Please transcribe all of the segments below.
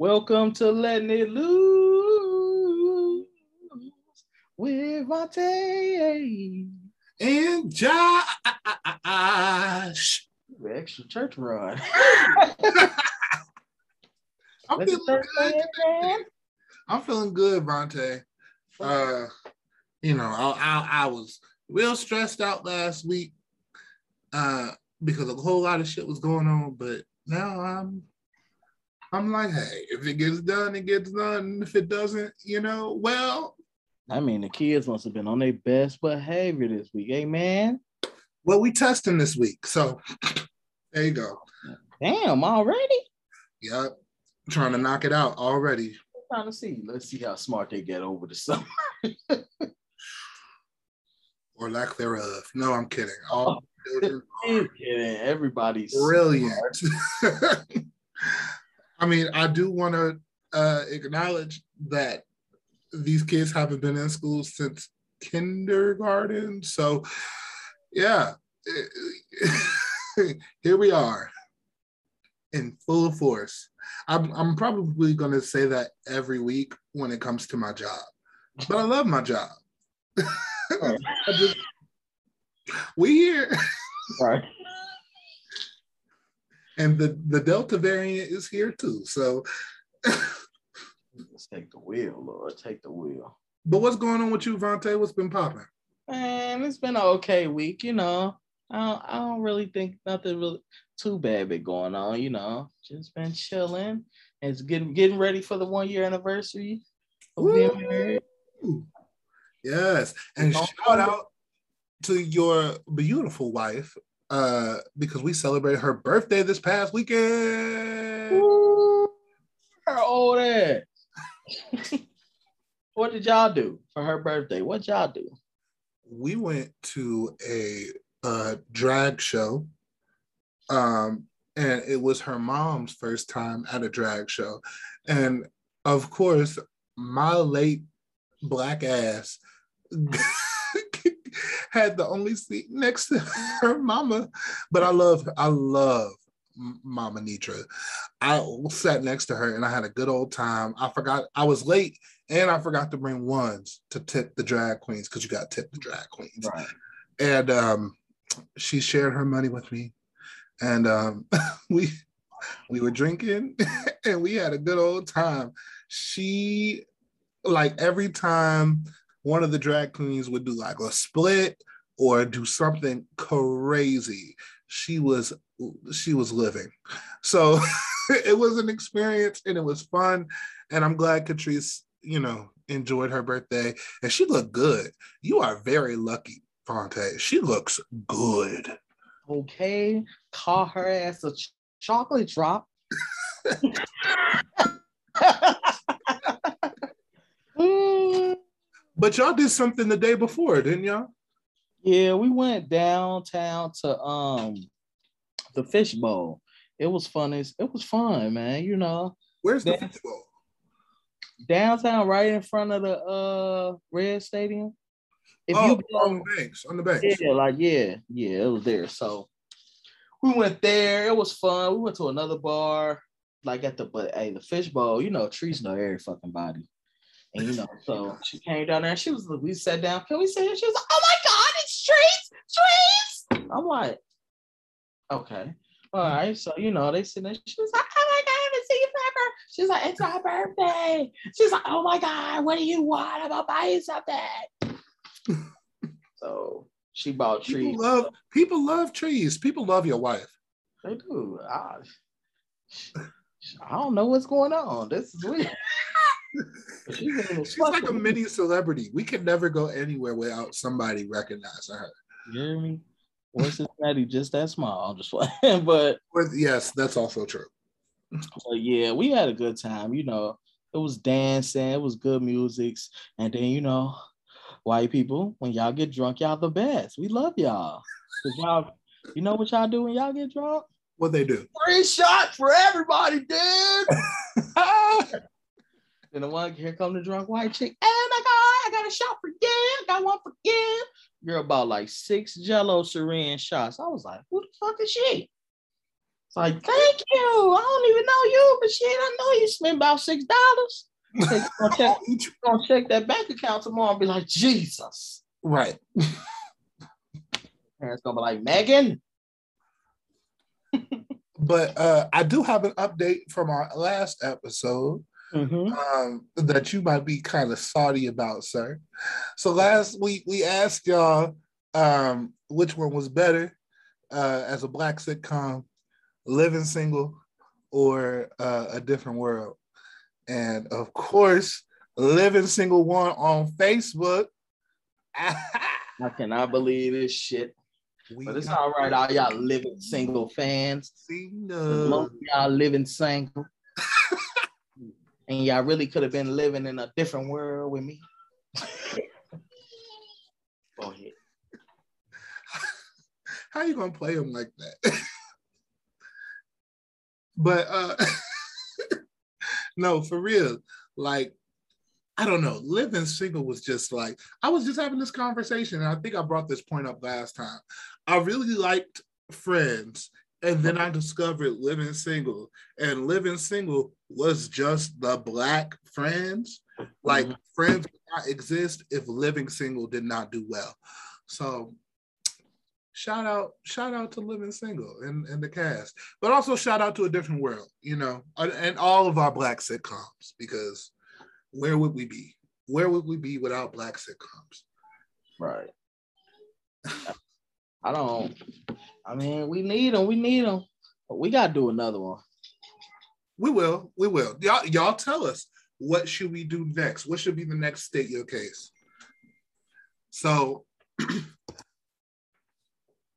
Welcome to Letting It Loose with Vonte. And Josh. The extra church run. I'm feeling good. I'm feeling good, Vonte. Uh, you know, I, I I was real stressed out last week uh, because a whole lot of shit was going on, but now I'm I'm like, hey, if it gets done, it gets done. If it doesn't, you know, well, I mean, the kids must have been on their best behavior this week. Hey, man. well, we testing this week, so there you go. Damn, already? Yep, trying to knock it out already. I'm trying to see. Let's see how smart they get over the summer. or lack thereof. No, I'm kidding. All I'm kidding. Everybody's brilliant. I mean, I do want to uh, acknowledge that these kids haven't been in school since kindergarten. So, yeah, here we are in full force. I'm, I'm probably going to say that every week when it comes to my job, but I love my job. I just, we here. Right. And the the delta variant is here too so Let's take the wheel, Lord. Take the wheel. but what's going on with you Vonte? what's been popping Man, it's been an okay week, you know. I don't, I don't really think nothing really too bad been going on, you know. Just been chilling. It's getting getting ready for the one year anniversary of being married. Yes and shout out to your beautiful wife uh because we celebrated her birthday this past weekend Ooh, Her old ass. what did y'all do for her birthday? What y'all do? we went to a uh drag show um and it was her mom's first time at a drag show and of course my late black ass had the only seat next to her mama but i love i love mama nitra i sat next to her and i had a good old time i forgot i was late and i forgot to bring ones to tip the drag queens because you got to tip the drag queens Right. and um, she shared her money with me, and um, we we were drinking, and we had a good old time. She like every time one of the drag queens would do like a split or do something crazy, she was she was living. So it was an experience, and it was fun, and I'm glad Catrice, you know, enjoyed her birthday, and she looked good. You are very lucky Vonte. She looks good. Okay. Call her ass a ch- chocolate drop. Mm, But y'all did something the day before, didn't y'all? yeah, we went downtown to um the fishbowl. It was fun. It's- It was fun, man. You know, Where's the Yeah. fishbowl? downtown, right in front of the uh Red Stadium. If oh, you on the banks, on the banks. yeah, like yeah, yeah, it was there. So we went there. It was fun. We went to another bar, like at the but hey, the fishbowl. You know, trees know every fucking body. And you know, so she came down there. And she was. We sat down. Can we sit here? She was like, "Oh my god, it's trees, trees." I'm like, okay, all right. So you know, they sit there. She was like, "Oh my god, I haven't seen you forever." She's like, "It's my birthday." She's like, "Oh my god, what do you want? I'm gonna buy you something." so she bought trees. People love people love trees. People love your wife. They do. I, I don't know what's going on. This is weird. She's, a She's like a mini celebrity. We can never go anywhere without somebody recognizing her. You hear me? What's Cincinnati just that small? I'm just playing. But, Or- yes, that's also true. but yeah, we had a good time. You know, it was dancing, it was good music. And then, you know, white people, when y'all get drunk, y'all the best. We love y'all. 'Cause y'all you know what y'all do when y'all get drunk? What they do? Free shots for everybody, dude. And the one, here come the drunk white chick. Oh my God, I got a shot for you. I got one for you. You're about like six jello syringe shots. I was like, who the fuck is she? It's like, thank you. I don't even know you, but shit, I know you spent about six dollars. Gonna check, gonna check that bank account tomorrow and be like, Jesus. Right. Parents gonna be like, Megan. But uh, I do have an update from our last episode Mm-hmm. um, that you might be kind of salty about, sir. So last week we asked y'all um, which one was better uh, as a black sitcom, Living Single or uh, A Different World. And of course, Living Single won on Facebook. I cannot believe this shit. we But it's got all right, all y'all living single fans. As single. long as y'all living single. And y'all really could have been living in a different world with me. Go ahead. How you gonna play him like that? but uh no, for real. Like, I don't know. Living single was just like I was just having this conversation, and I think I brought this point up last time. I really liked Friends, and then I discovered Living Single, and Living Single was just the black Friends. Like Mhm. Friends would not exist if Living Single did not do well. So shout out, shout out to Living Single and, and the cast, but also shout out to a different world, you know, and all of our black sitcoms, because where would we be? Where would we be without black sitcoms? Right. I don't. I mean, we need them. We need them. But we gotta do another one. We will, we will. Y'all, y'all tell us what should we do next? What should be the next state your case? So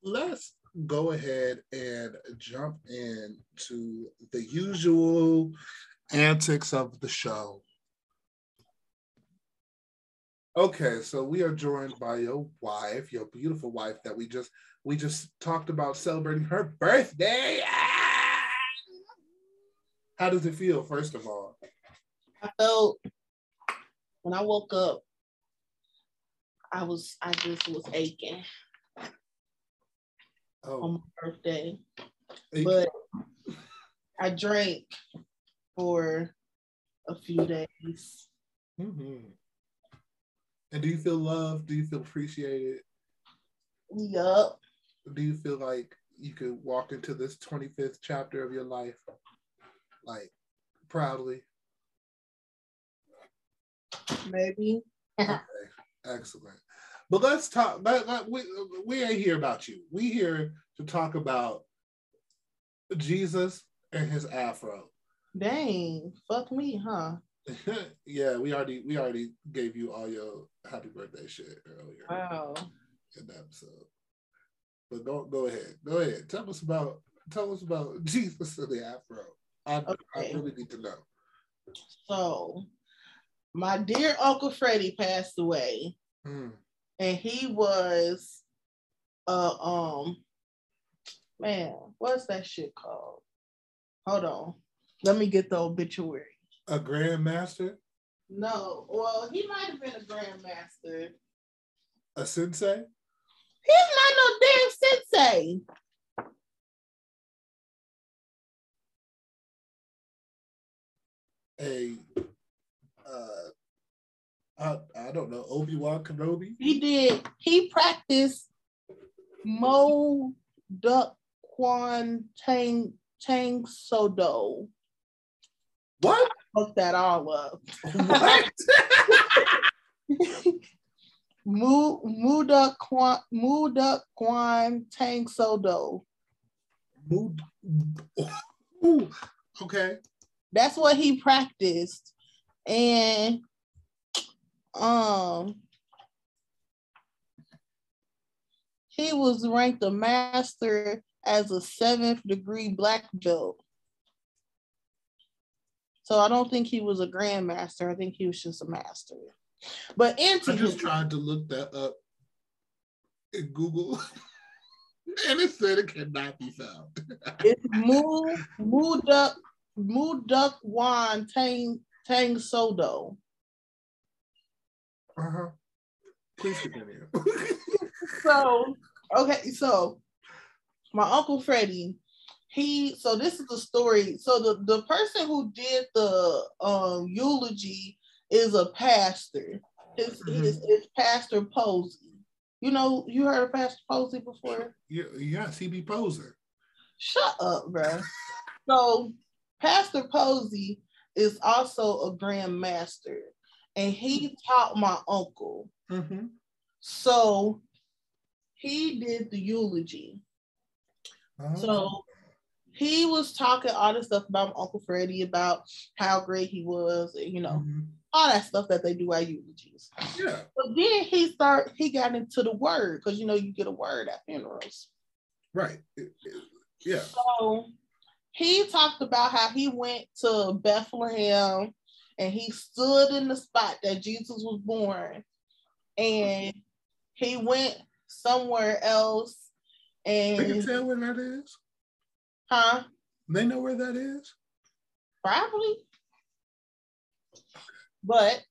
let's go ahead and jump into the usual antics of the show. Okay, so we are joined by your wife, your beautiful wife that we just we just talked about celebrating her birthday. Ah! How does it feel, first of all? I felt when I woke up, I was I just was aching Oh, on my birthday. you- But I drank for a few days. Mhm. And do you feel loved? Do you feel appreciated? Yup. Do you feel like you could walk into this 25th chapter of your life like proudly? Maybe. Okay, excellent. But let's talk. Let, let- we, we ain't here about you. We here to talk about Jesus and his afro. Dang. Fuck me, huh? yeah, we already we already gave you all your happy birthday shit earlier Wow. in the episode. But go go ahead. Go ahead. Tell us about tell us about Jesus and the afro. I, I really need to know. So my dear Uncle Freddie passed away. Hmm. and he was uh um man what's that shit called hold on let me get the obituary A grandmaster, no well he might have been a grandmaster a sensei. he's not no damn sensei a uh I, I don't know, Obi-Wan Kenobi. he did he practiced mo duck quan tang tang sodo What? Fuck that all up What? Mu Muda Kwan Muda Kwan Tang Soo Do. Okay. That's what he practiced. And um he was ranked a master as a seventh degree black belt. So I don't think he was a grandmaster. I think he was just a master. But into I just tried to look that up in Google, and it said it cannot be found. It's Mu Mu Duck Mu Duck Wan Tang Tang Soo Do. Uh-huh. Please continue. So okay, so my uncle Freddie, he so this is the story. So the, the person who did the um eulogy is a pastor. His, Mhm. his, his Pastor Posey. You know, you heard of Pastor Posey before? Yeah, yeah, CB Poser. Shut up, bro. so Pastor Posey is also a Grand Master, and he taught my uncle. Mm-hmm. So he did the eulogy. Oh. So he was talking all this stuff about Uncle Freddie, about how great he was, and, you know, Mhm. all that stuff that they do at eulogies. Yeah. But then he start he got into the word because you know you get a word at funerals. Right. Yeah. So he talked about how he went to Bethlehem and he stood in the spot that Jesus was born, and he went somewhere else They can and tell where that is. Huh They know where that is. probably but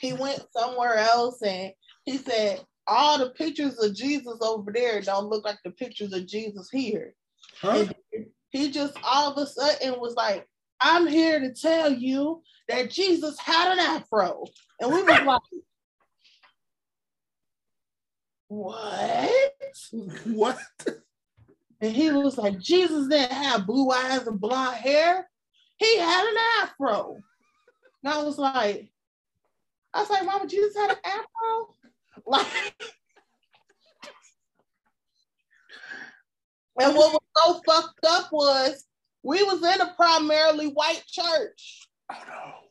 he went somewhere else and he said all the pictures of jesus over there don't look like the pictures of jesus here Huh? He just all of a sudden was like i'm here to tell you that jesus had an afro and we was like what What? And he was like jesus didn't have blue eyes and blonde hair. He had an afro. And i was like i was like mama jesus had an afro? Like and what was so fucked up was we was in a primarily white church. Oh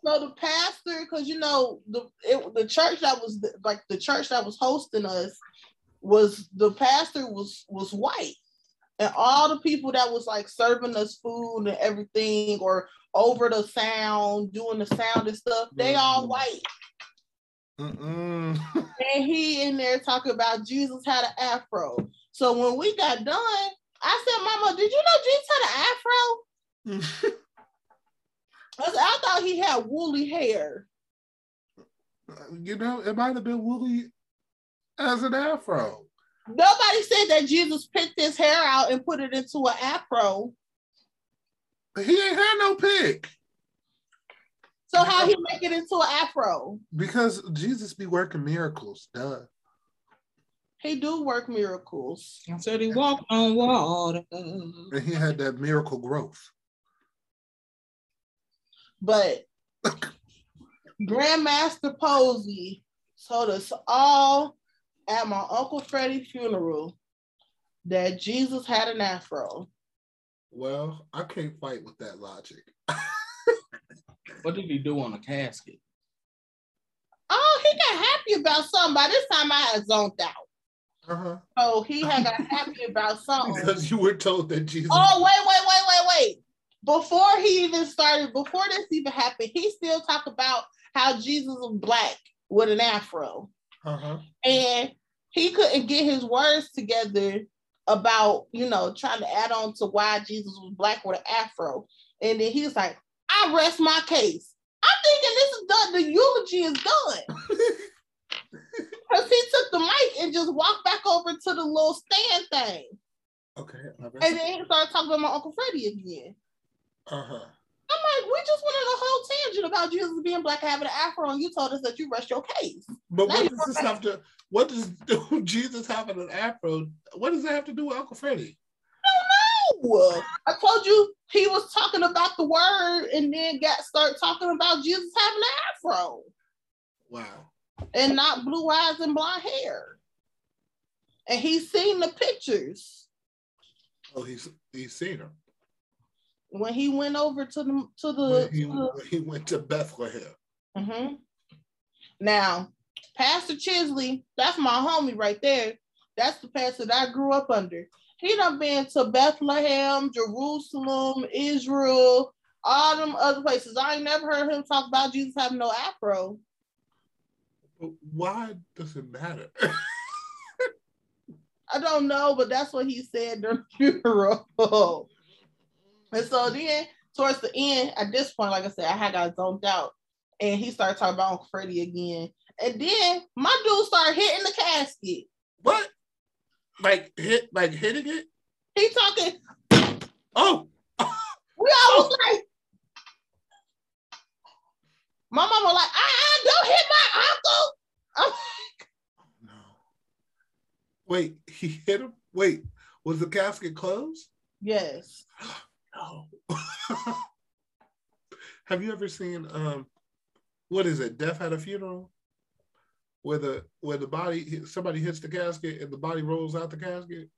no. so the pastor, because you know the it, the church that was like the church that was hosting us was the pastor was was white, and all the people that was like serving us food and everything, or over the sound, doing the sound and stuff, they all white. Mm-mm. And he in there talking about Jesus had an afro. So when we got done, I said, "Mama, did you know Jesus had an afro?" I, said, I thought he had woolly hair. you know, it might have been Wooly as an afro. Nobody said that Jesus picked his hair out and put it into an afro. He ain't had no pick So how he make it into an afro? because Jesus be working miracles. Duh. He do work miracles. I said he walked on water. And he had that miracle growth. But Grandmaster Posey told us all at my Uncle Freddie funeral that Jesus had an afro. Well, I can't fight with that logic. What did he do on the casket? Oh, he got happy about something. By this time I had zoned out. Uh-huh. So he had got happy about something. Because you were told that Jesus. Oh, wait, wait, wait, wait, wait. Before he even started, before this even happened, he still talked about how Jesus was black with an afro. Uh-huh. And he couldn't get his words together about, you know, trying to add on to why Jesus was black with an afro. And then he was like, I rest my case. I'm thinking this is done, the eulogy is done. Because he took the mic and just walked back over to the little stand thing. okay. And then he started talking about my Uncle Freddie again. Uh-huh. I'm like, we just went on a whole tangent about Jesus being black and having an afro, and you told us that you rest your case. But Now what does this have to what does Jesus having an afro? What does that have to do with Uncle Freddie? I told you he was talking about the word, and then got start talking about Jesus having an afro Wow. and not blue eyes and blonde hair. And he's seen the pictures Oh, he's he's seen him. When he went over to the to the. He, to the- he went to Bethlehem. Mm-hmm. Now, Pastor Chisley, that's my homie right there. That's the pastor that I grew up under. He done been to Bethlehem, Jerusalem, Israel, all them other places. I ain't never heard him talk about Jesus having no afro. But Why does it matter? I don't know, but that's what he said during the funeral. And so then, towards the end, at this point, like I said, I had got zoned out, and he started talking about Uncle Freddie again. And then my dude started hitting the casket. what? Like hit like hitting it? He talking Oh, We all was like, my mama like, ah, don't hit my uncle. I'm no. Wait, he hit him? Wait, was the casket closed? yes. No. Have you ever seen um what is it? Death at a funeral? Where the where the body somebody hits the casket and the body rolls out the casket?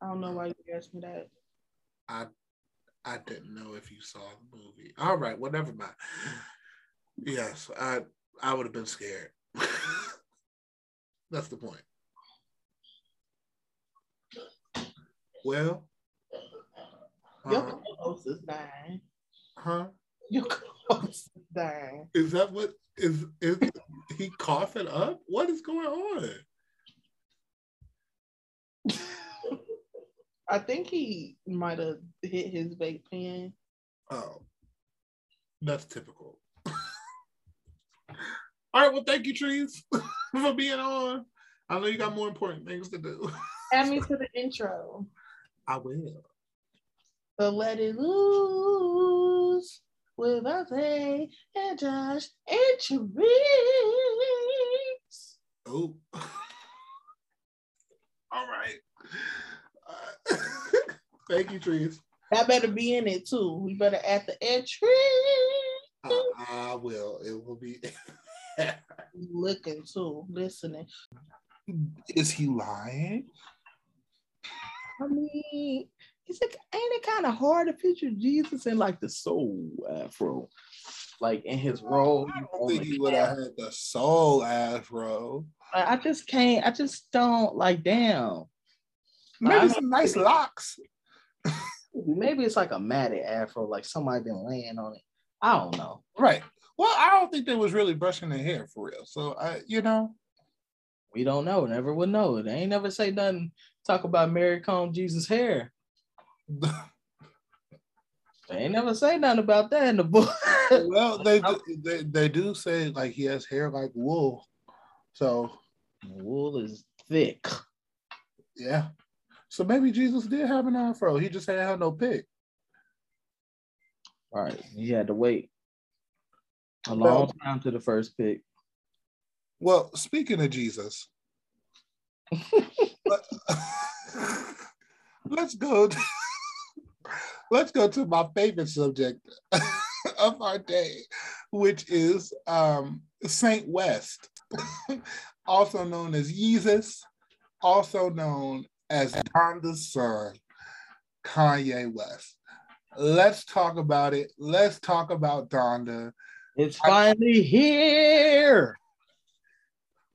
I don't know why you asked me that. I I didn't know if you saw the movie. All right, well, never mind. Yes, I I would have been scared. That's the point. Well, Your uh, is dying. huh? Your co-host is dying. Is that what is is he coughing up? What is going on? I think he might have hit his vape pen. Oh, that's typical. All right, well, thank you, Trees, for being on. I know you got more important things to do. Add me to the intro. I will. So let it loose with Ozzy and Josh and Therese. Oh. All right. Uh, thank you, Trees. That better be in it too. We better add the entry. Uh, I will. It will be. Looking too, listening. Is he lying? I mean, it's it ain't it kind of hard to picture Jesus in like the soul afro, like in his role? I don't think he would have had the soul afro. I I just can't. I just don't like. Damn. Maybe some nice locks. Maybe it's like a matted afro, like somebody been laying on it. I don't know. Right. Well, I don't think they was really brushing their hair for real. So I, you know, We don't know. Never would know. They ain't never say nothing. Talk about Mary comb Jesus' hair. They ain't never say nothing about that in the book. well, they, do, they they do say like he has hair like wool. So Wool is thick. yeah. So maybe Jesus did have an afro. He just ain't have no pick. All right. He had to wait a Well- long time to the first pick. Well, speaking of Jesus, let, us go. Let's go to my favorite subject of our day, which is um, Saint West, also known as Yeezus, also known as Donda's son, Kanye West. Let's talk about it. Let's talk about Donda. It's finally here.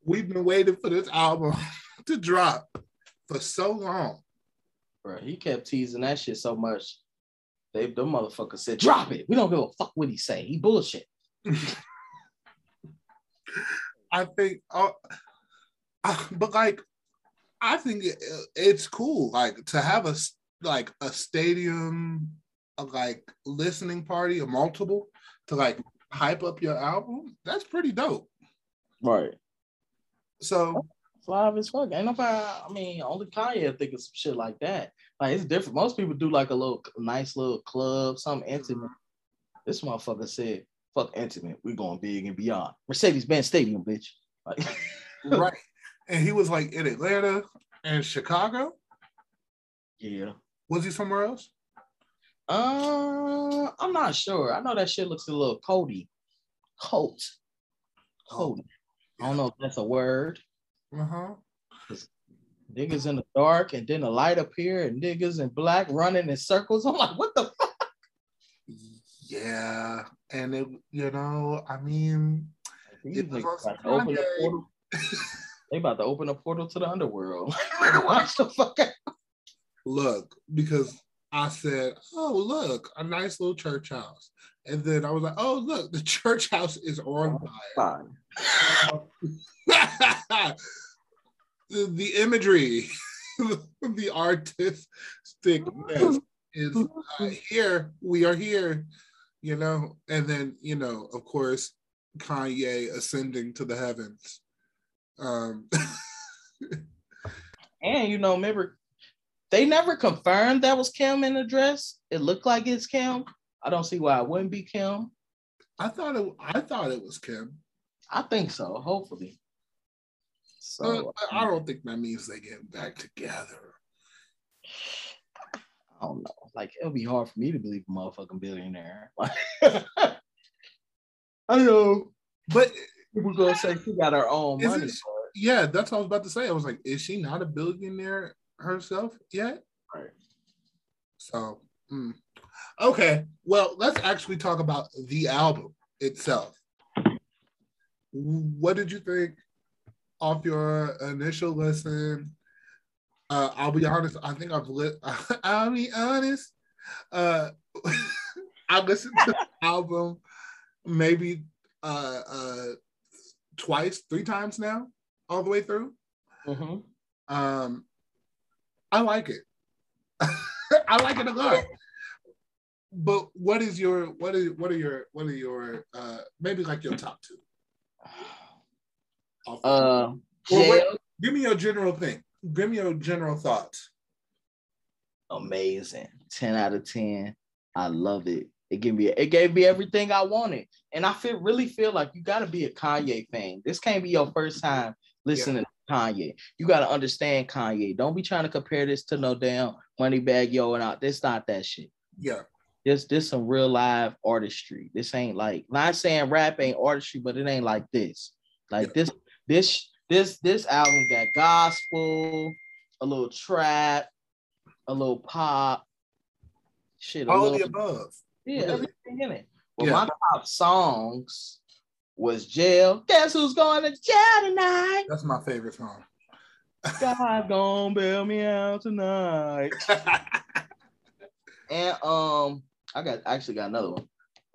We've been waiting for this album to drop for so long. Bro, he kept teasing that shit so much. They the motherfucker said, drop it. We don't give a fuck what he say. He bullshit. I think, uh, uh, but like, I think it, it's cool, like to have a like a stadium, uh, like listening party, a multiple to like hype up your album. That's pretty dope. Right. So Live as fuck. Ain't nobody, I mean, only Kanye think of some shit like that. Like it's different. Most people do like a little nice little club, something intimate. This motherfucker said, fuck intimate. we going big and beyond. Mercedes Benz Stadium, bitch. Like, right, and he was like in Atlanta and Chicago. yeah. Was he somewhere else? Uh, I'm not sure. I know that shit looks a little Cody. Coat. Cody. I don't know if that's a word. Uh huh. Niggas in the dark and then the light appear and niggas in black running in circles. I'm like, what the fuck? Yeah, and it, you know, I mean, These It was niggas also about to open the portal. They about to open a portal to the underworld. Watch the fuck out. look, because I said, oh, look, a nice little church house. And then I was like, oh, look, the church house is on fire. Fine. the, the imagery, the artisticness is uh, here. We are here, you know. And then, you know, of course, Kanye ascending to the heavens. Um, And you know, remember They never confirmed that was Kim in the dress. It looked like it's Kim. I don't see why it wouldn't be Kim. I thought it. I thought it was Kim. I think so. Hopefully. So So I don't think that means they get back together. I don't know. Like it'll be hard for me to believe a motherfucking billionaire. I don't know. But People gonna say she got her own money. it. yeah, that's what I was about to say. I was like, is she not a billionaire herself yet? Right. So, mm. okay. Well, let's actually talk about the album itself. What did you think off your initial listen? Uh, I'll be honest. I think I've lit. I'll be honest. Uh, I listened to the album maybe uh, uh, twice, three times now, all the way through. Mhm. Um, I like it. I like it a lot. But what is your what is what are your what are your uh maybe like your top two? Off- Uh, Or what- jail, give me your general thing. Give me your general thoughts. amazing. 10 out of 10. I love it. It gave me it gave me everything I wanted. And I feel really feel like you gotta be a Kanye fan. This can't be your first time listening to Kanye. You gotta understand Kanye. Don't be trying to compare this to no damn Moneybagg Yo and out. This not that shit. Yeah. This this some real live artistry. This ain't like not saying rap ain't artistry, but it ain't like this. Like Yeah. this this this this album got gospel, a little trap, a little pop, shit, a All little the above. yeah, everything in it. Well, Yeah. my top songs was jail. Guess who's going to jail tonight? That's my favorite song. God gonna bail me out tonight. And um, I got actually got another one.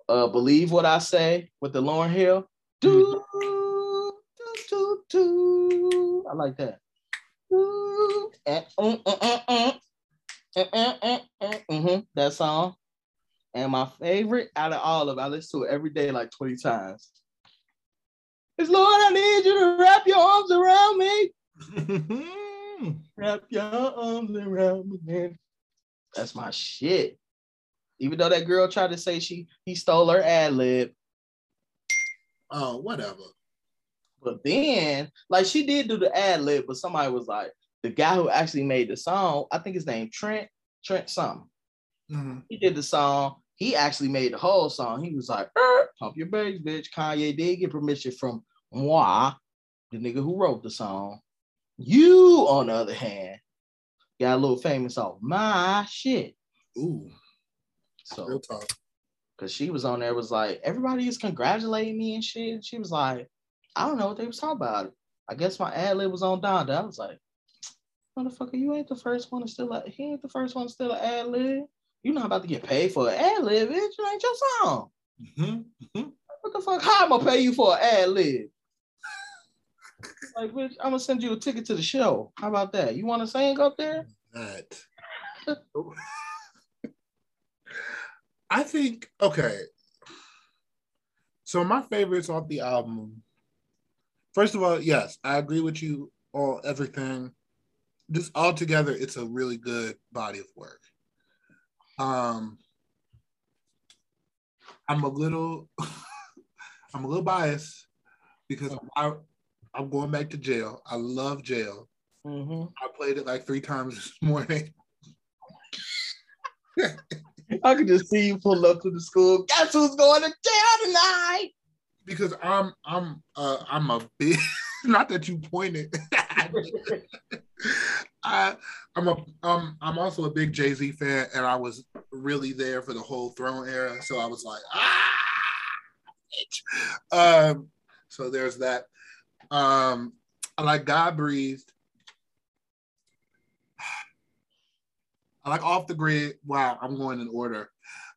Uh, believe what I say with the Lauryn Hill. Do, do. I like that. And, mm, mm, mm, mm. Mm, mm, mm, mm, mhm, That song. And my favorite out of all of it, I listen to it every day like 20 times. Is Lord, I need you to wrap your arms around me. Wrap your arms around me. man. That's my shit. Even though that girl tried to say she he stole her ad lib, oh, whatever. But then like she did do the ad lib, but somebody was like the guy who actually made the song. I think his name Trent Trent something. Mhm. He did the song. He actually made the whole song. He was like, er, "Pump your bass, bitch." Kanye did get permission from moi, the nigga who wrote the song. You, on the other hand, got a little famous off my shit. Ooh, So real talk. because she was on there was like everybody is congratulating me and shit. And she was like, I don't know what they was talking about. I guess my ad lib was on Donda. I was like, motherfucker, you ain't the first one to steal a he ain't the first one to steal an ad lib. You're not about to get paid for an ad lib, bitch. It ain't your song. Mhm. What the fuck? How am I gonna pay you for an ad lib? like, bitch, I'm gonna send you a ticket to the show. How about that? You want to sing up there? That. I think okay. So my favorites off the album. First of all, yes, I agree with you on everything. Just all together, it's a really good body of work. Um, I'm a little, I'm a little biased because I, I'm going back to jail. I love jail. hmm I played it like three times this morning. I could just see you pull up to the school. Guess who's going to jail tonight? Because I'm I'm uh I'm a big not that you pointed. I I'm a um I'm also a big Jay-Z fan and I was really there for the whole throne era. So I was like, ah bitch. um so there's that. Um I like God breathed. I like off the grid. Wow, I'm going in order.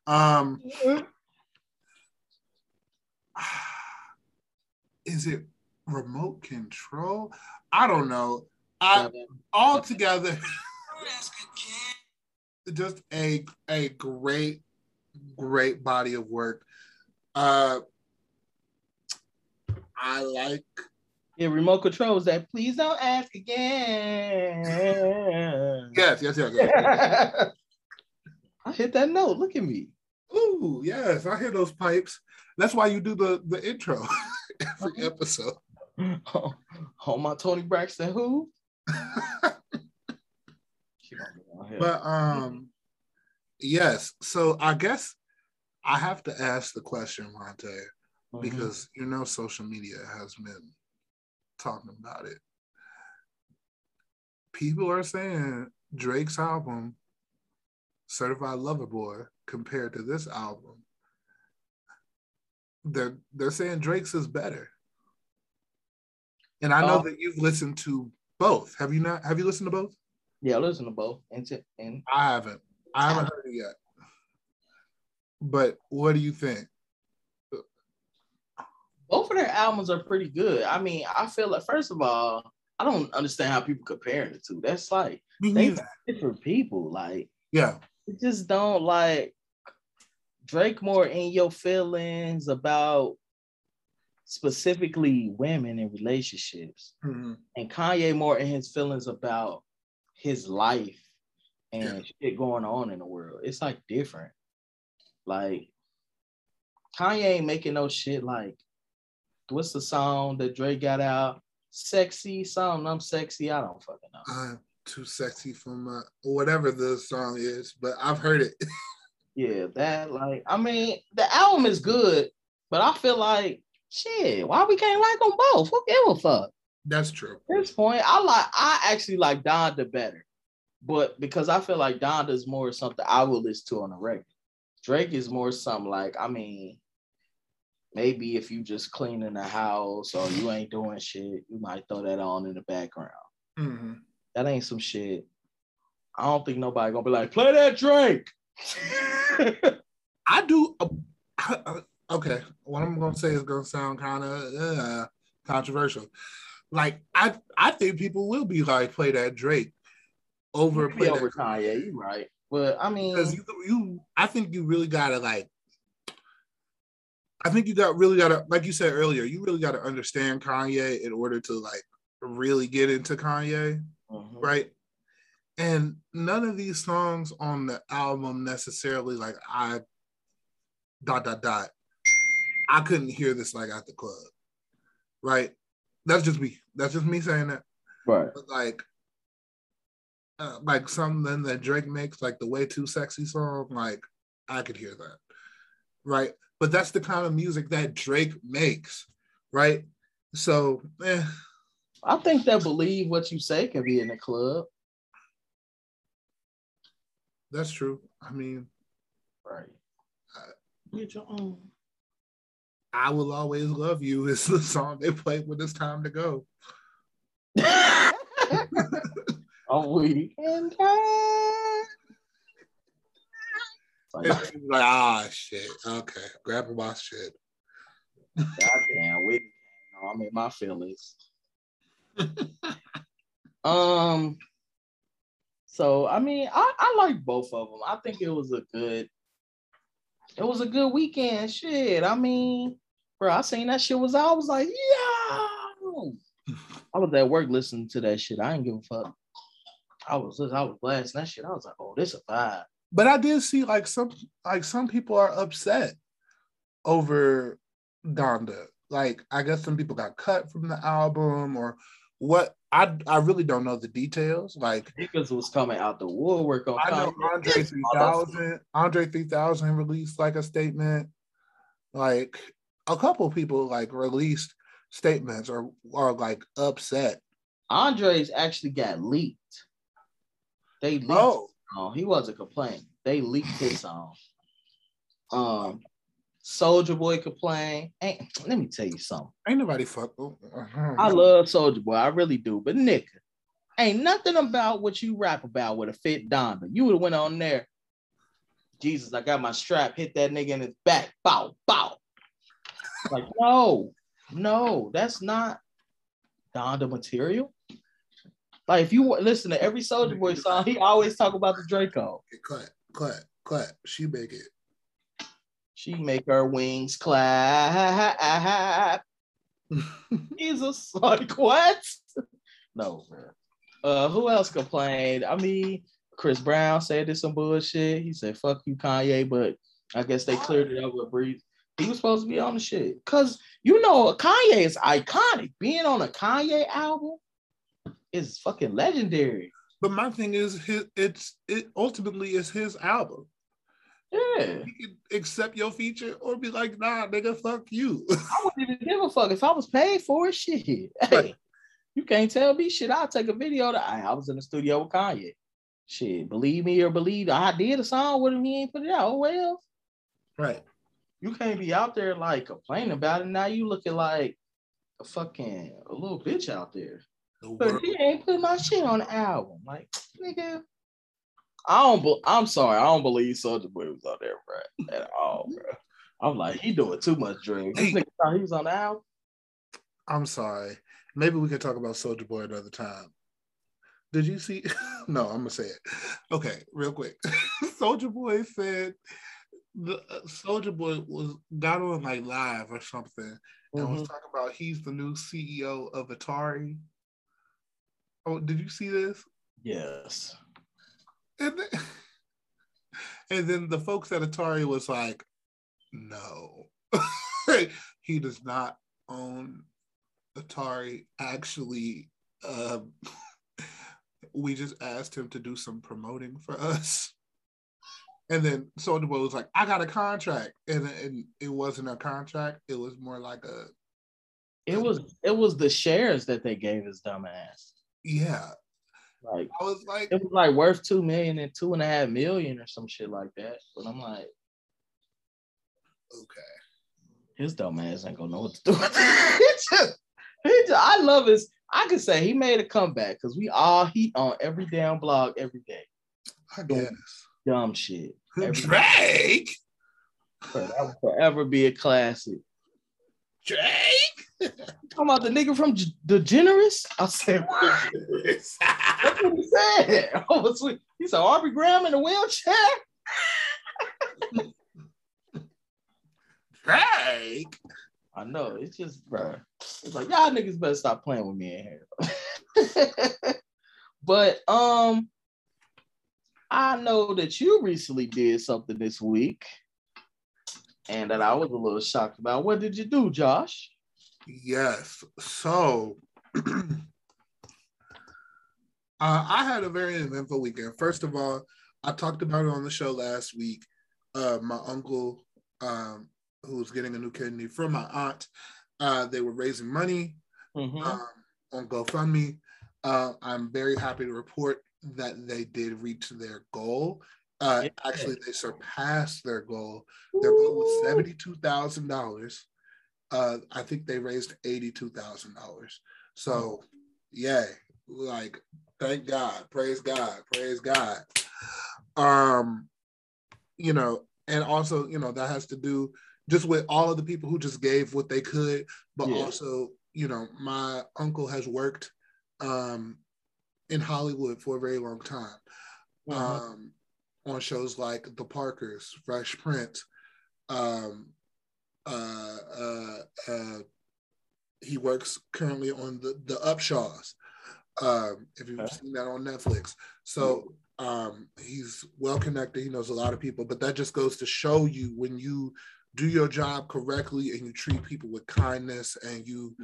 Um is it remote control? I don't know. I all together just a a great great body of work. Uh I like Yeah, remote controls that please don't ask again. Yes, yes, yes. yes. I hit that note. Look at me. Ooh, yes, I hear those pipes. That's why you do the the intro every episode. Oh, oh, my Toni Braxton, who? She gonna be on here. But um, yes. So I guess I have to ask the question, Vonte, Mhm. because you know social media has been talking about it. People are saying Drake's album, Certified Lover Boy, compared to this album, they're they're saying Drake's is better. And I know Oh. that you've listened to both. Have you not? Have you listened to both? yeah, listen to both. And, t- and I haven't. I haven't heard it yet. But what do you think? both of their albums are pretty good. I mean, I feel like first of all, I don't understand how people comparing the two. That's like they different people. Like Yeah. just don't like Drake more in your feelings about specifically women and relationships, Mhm. and Kanye more in his feelings about his life and shit going on in the world. It's like different. Like Kanye ain't making no shit like what's the song that Drake got out? Sexy something. I'm sexy. I don't fucking know. I'm too sexy for my whatever the song is, but I've heard it. Yeah, that like I mean the album is good, but I feel like shit. Why we can't like them both? Who give a fuck? That's true. At this point, I like I actually like Donda better, but because I feel like Donda is more something I will listen to on a record. Drake is more something like I mean, maybe if you just cleaning the house or you ain't doing shit, you might throw that on in the background. Mhm. That ain't some shit. I don't think nobody gonna be like play that Drake. I do. Uh, okay, what I'm gonna say is gonna sound kind of uh, controversial. Like I, I think people will be like play that Drake over play over that Kanye, You're right. But I mean, because you, you, I think you really gotta like. I think you got really gotta, like you said earlier, you really gotta understand Kanye in order to like really get into Kanye. mhm. right? And none of these songs on the album necessarily like I dot dot dot. I couldn't hear this like at the club, right? That's just me. That's just me saying that. right. But like, uh, like something that Drake makes, like the "Way Too Sexy" song, like I could hear that, right? But that's the kind of music that Drake makes, right? So, eh, I think that believe what you say can be in the club. That's true. I mean, Right. Get your own. I will always love you is the song they play when it's time to go. On weekend time. Like, It's like, ah, shit. Okay, grabbing my shit. goddamn, we, I'm in my feelings. um. So I mean, I I like both of them. I think it was a good. It was a good weekend. Shit. I mean, bro, I seen that shit was. I was like, yeah. I was at work listening to that shit. I didn't give a fuck. I was I was blasting that shit. I was like, oh, this a vibe. But I did see like some like some people are upset over Donda. Like I guess some people got cut from the album or what. I I really don't know the details. Like Niggas was coming out the woodwork on I know Andre 3000, Andre 3000 released like a statement. Like a couple people like released statements or are like upset. Andre's actually got leaked. They leaked. Oh, Oh, he wasn't complaining. They leaked his song. Um, Soulja Boy complain. Ain't, let me tell you something. ain't nobody fuck. uh-huh. I love Soulja Boy, I really do. But nigga, ain't nothing about what you rap about with a fit Donda. You would have went on there. Jesus, I got my strap. Hit that nigga in his back. Bow, bow. Like no, no, that's not Donda material. Like if you listen to every Soulja Boy song, he always talk about the Draco. clap, clap, clap. She make it. She make her wings clap. Jesus, like what? No. Uh, who else complained? I mean, Chris Brown said this some bullshit. He said, "Fuck you, Kanye," but I guess they cleared it up with Breeze. He was supposed to be on the shit because you know Kanye is iconic. Being on a Kanye album is fucking legendary. But my thing is, his, it's it ultimately is his album. Yeah, He can accept your feature or be like, nah, nigga, fuck you. I wouldn't even give a fuck if I was paid for it. Shit, hey, Right. you can't tell me shit. I'll take a video that I, I was in the studio with Kanye. Shit, believe me or believe I did a song with him. He ain't put it out. Oh well. right. you can't be out there like complaining about it. Now you looking like a fucking a little bitch out there. The But he ain't put my shit on the album. Like, nigga. I don't be- I'm sorry, I don't believe Soulja Boy was on there, bro. At all, bro. I'm like, he doing too much drugs. This nigga thought he was on the album. I'm sorry. Maybe we can talk about Soulja Boy another time. Did you see? no, I'm gonna say it. Okay, real quick. Soulja Boy said the Soulja Boy was got on like live or something and was Mhm. talking about he's the new CEO of Atari. Oh, did you see this? Yes. And then, and then the folks at Atari was like, no, he does not own Atari. Actually, um, we just asked him to do some promoting for us. And then Soulja Boy was like, I got a contract. And, and it wasn't a contract, it was more like a, It was it was the shares that they gave his dumb ass. yeah. Like I was like, it was like worth two million and two and a half million or some shit like that. But I'm like, okay. his dumb ass ain't gonna know what to do. he just, he just, I love his. I could say he made a comeback because we all heat on every damn blog every day. I guess. Dumb shit. Every, Drake? bro, that will forever be a classic. Drake? Talking about the nigga from G- The Generous. I said, that's what he said. Oh, sweet. He said, Aubrey Graham in a wheelchair. Drake? I know. It's just, bro. It's like y'all niggas better stop playing with me in here. but um, I know that you recently did something this week, and that I was a little shocked about. What did you do, Josh? Yes. So uh, I had a very eventful weekend. First of all, I talked about it on the show last week. Uh, my uncle, um, who was getting a new kidney from my aunt, uh, they were raising money Mhm. um, on GoFundMe. Uh, I'm very happy to report that they did reach their goal. Uh, Yeah. Actually, they surpassed their goal. Their goal was seventy-two thousand dollars. Uh, I think they raised eighty-two thousand dollars. So, yay! Like, thank God, praise God, praise God. Um, you know, and also, you know, that has to do just with all of the people who just gave what they could, but Yeah. also, you know, my uncle has worked um, in Hollywood for a very long time Mhm. um, on shows like The Parkers, Fresh Prince. Um, uh, uh, uh, he works currently on the the Upshaws. Um, if you've seen that on Netflix, so um, he's well connected. He knows a lot of people, but that just goes to show you when you do your job correctly and you treat people with kindness and you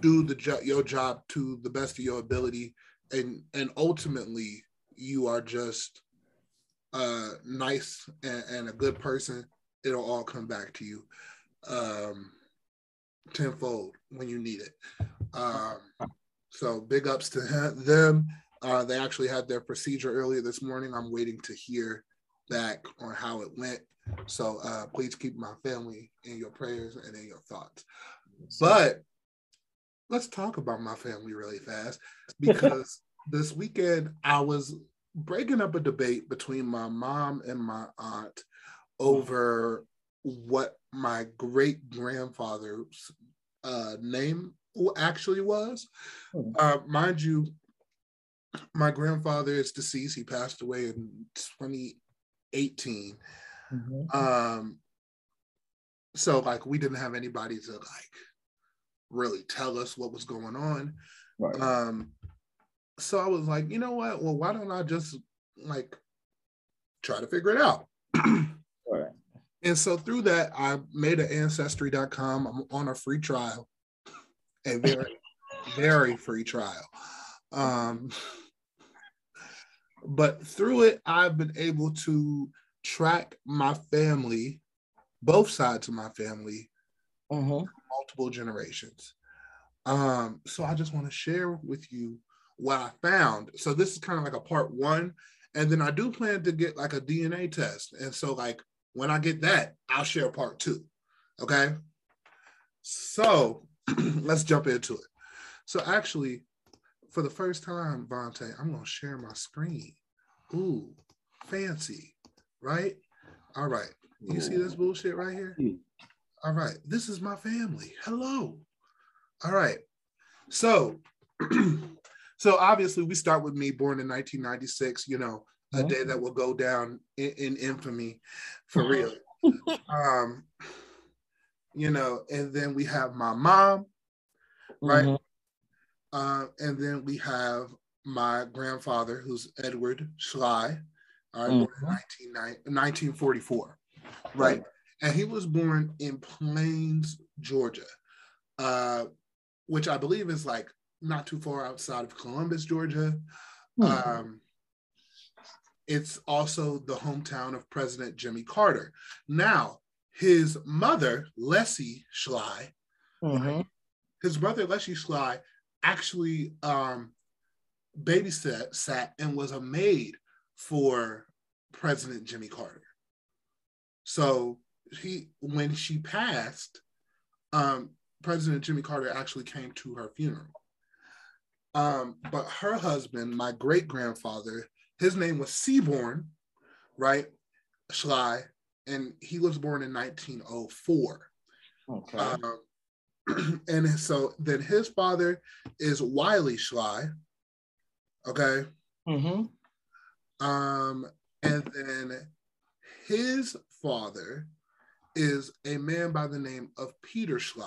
do the jo- your job to the best of your ability and and ultimately you are just uh nice and, and a good person it'll all come back to you um tenfold when you need it. Um so big ups to him, them. Uh they actually had their procedure earlier this morning. I'm waiting to hear back on how it went. So uh please keep my family in your prayers and in your thoughts. But let's talk about my family really fast because this weekend I was breaking up a debate between my mom and my aunt over what my great grandfather's uh, name actually was. Hmm. Uh, mind you, my grandfather is deceased. He passed away in 2018. Mhm. Um, so like we didn't have anybody to like really tell us what was going on. Right. Um, so I was like, you know what? Well, why don't I just like try to figure it out? And so through that, I made an ancestry.com. I'm on a free trial, a very, very free trial. Um, but through it, I've been able to track my family, both sides of my family, Mm-hmm. multiple generations. Um, so I just want to share with you what I found. So this is kind of like a part one, and then I do plan to get like a DNA test. And so like when I get that, I'll share part two. Okay. So let's jump into it. So actually, for the first time, Vonte, I'm gonna share my screen. Ooh, fancy, right? All right. You see this bullshit right here? Hmm. All right. This is my family. Hello. All right. So, so obviously we start with me born in 1996, you know, a Mhm. day that will go down in, in infamy for real. um, you know, and then we have my mom, right? Mhm. Uh, and then we have my grandfather, who's Edward Schley, all right, born in 19, 1944, right? And he was born in Plains, Georgia, uh, which I believe is like not too far outside of Columbus, Georgia. Hmm. Um, it's also the hometown of President Jimmy Carter. Now, his mother, Leslie Schley, Mhm. his brother Leslie Schley actually um, babysat sat and was a maid for President Jimmy Carter. So he, when she passed, um, President Jimmy Carter actually came to her funeral. Um, but her husband, my great grandfather, his name was Seaborn, right? Schley, and he was born in 1904. Okay. Um, and so then his father is Wiley Schley. Okay. mm-hmm. Um, and then his father is a man by the name of Peter Schley.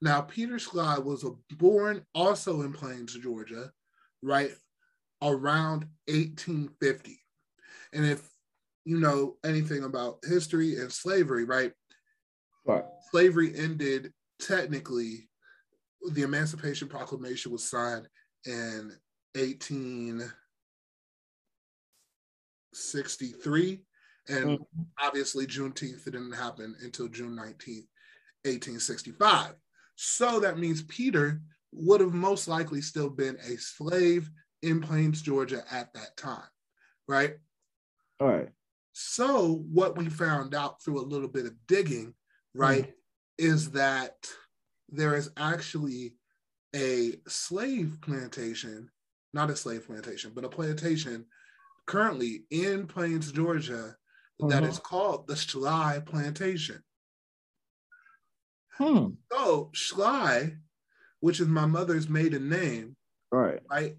Now, Peter Schley was a, born also in Plains, Georgia, right around 1850. And if you know anything about history and slavery, right, Right. slavery ended technically the emancipation proclamation was signed in 1863 and Mhm. obviously juneteenth didn't happen until june 19th 1865 so that means peter would have most likely still been a slave in plains georgia at that time right All right. so what we found out through a little bit of digging, right, is that there is actually a slave plantation, not a slave plantation, but a plantation currently in Plains, Georgia, that Mhm. is called the Schley Plantation. Hmm. So Schley, which is my mother's maiden name, Right. right,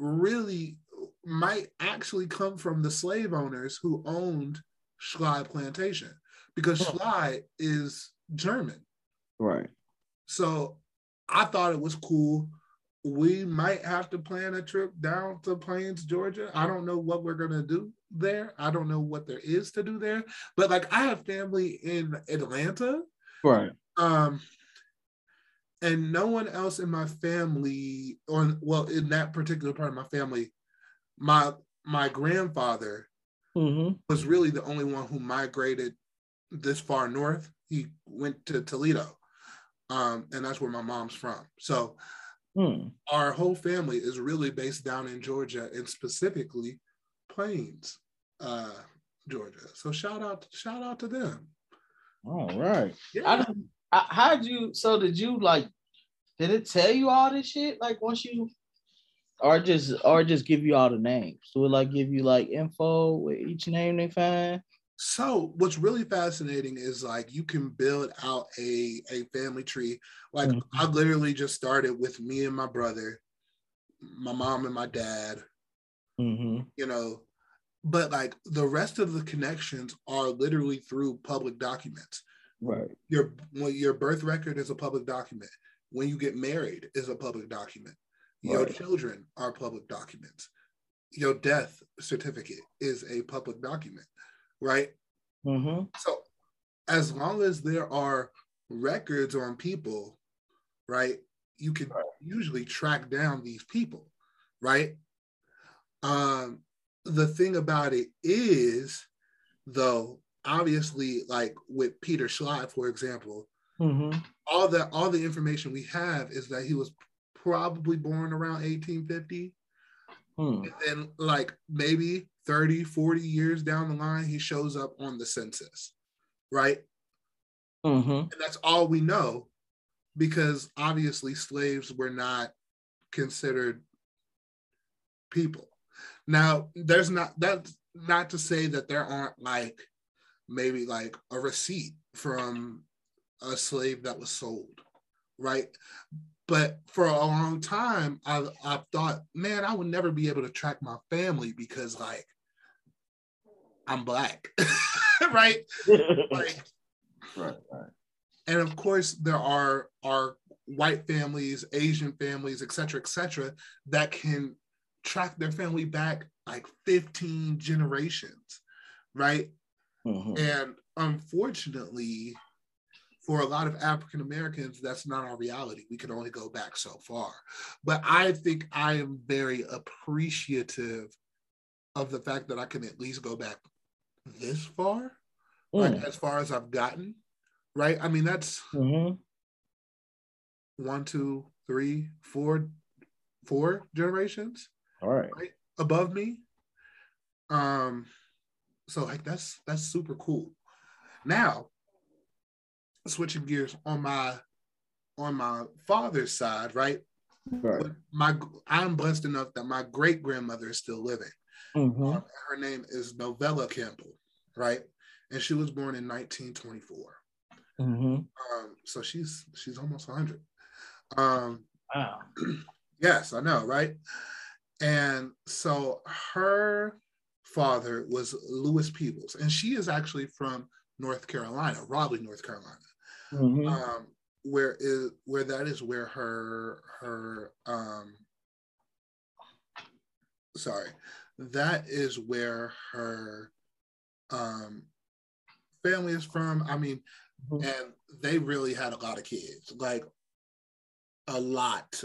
really might actually come from the slave owners who owned Schley Plantation because. Schley is German. Right. So I thought it was cool. We might have to plan a trip down to Plains, Georgia. I don't know what we're going to do there. I don't know what there is to do there. But like I have family in Atlanta. Right. Um, and no one else in my family, or well, in that particular part of my family, my my grandfather Mm-hmm. was really the only one who migrated this far north. He went to Toledo, um, and that's where my mom's from. So Hmm. our whole family is really based down in Georgia, and specifically Plains, uh, Georgia. So shout out, shout out to them. All right. Yeah. I, how'd you? So did you like? Did it tell you all this shit? Like once you, or just or just give you all the names? Do it like give you like info with each name they find? So what's really fascinating is like you can build out a a family tree. Like Mhm. I literally just started with me and my brother, my mom and my dad, Mm-hmm. you know, but like the rest of the connections are literally through public documents. Right. Your well, your birth record is a public document. when you get married is a public document. Your Right. children are public documents. Your death certificate is a public document, right? Mm-hmm. So as long as there are records on people, right, you can Right. usually track down these people, right? Um, the thing about it is, though, obviously, like with Peter Schley, for example, Mm-hmm. all the all the information we have is that he was probably born around 1850 Hmm. and then like maybe 30 40 years down the line he shows up on the census right Mm-hmm. and that's all we know because obviously slaves were not considered people now there's not that's not to say that there aren't like maybe like a receipt from a slave that was sold right? But for a long time i i thought man i would never be able to track my family because like i'm black right? Like right, right. and of course there are are white families asian families et cetera et cetera that can track their family back like 15 generations right Mhm. and unfortunately for a lot of african americans that's not our reality we can only go back so far but i think i am very appreciative of the fact that i can at least go back this far like Mm. as far as i've gotten right i mean that's Mhm. one, two, three, four, four generations All right. above me. Um, so like that's that's super cool. Now, switching gears on my on my father's side, right? Right. My I'm blessed enough that my great grandmother is still living. Mm-hmm. Um, her name is Novella Campbell, right? And she was born in 1924. Mm-hmm. Um, so she's she's almost 100. Um, Wow. Yes, I know, right? And so her father was Lewis Peebles, and she is actually from North Carolina, Raleigh, North Carolina, Mm-hmm. um, where is where that is where her her um, sorry, that is where her um, family is from. I mean, Mhm. and they really had a lot of kids, like a lot.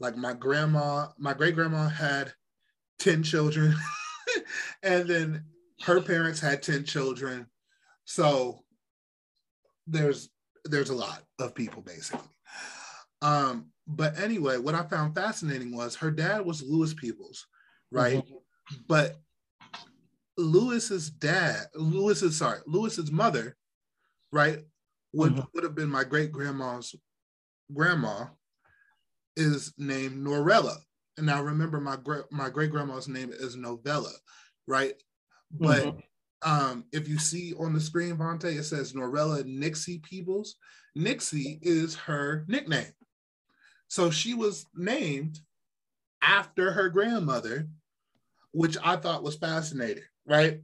Like my grandma, my great grandma had 10 children, and then her parents had 10 children. So there's there's a lot of people basically. Um, but anyway, what I found fascinating was her dad was Lewis Peebles, right? But Lewis's dad, Lewis's sorry, Lewis's mother, right, would Mhm. would have been my great grandma's grandma, is named Norella. And now remember, my great my great grandma's name is Novella, right? But Mhm. um, if you see on the screen, Vonte, it says Norella Nixie Peebles. Nixie is her nickname. So she was named after her grandmother, which I thought was fascinating, right?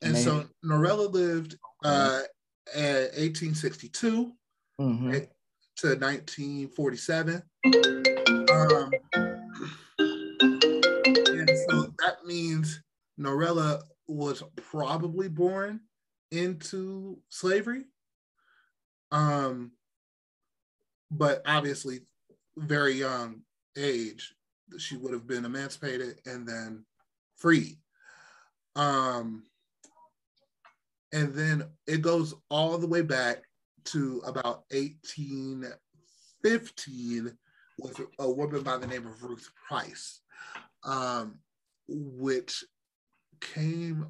And so Norella lived uh, at 1862 Mhm. right, to 1947. Um, means Norella was probably born into slavery. Um, but obviously, very young age, she would have been emancipated and then freed. Um, and then it goes all the way back to about 1815 with a woman by the name of Ruth Price, um, which came.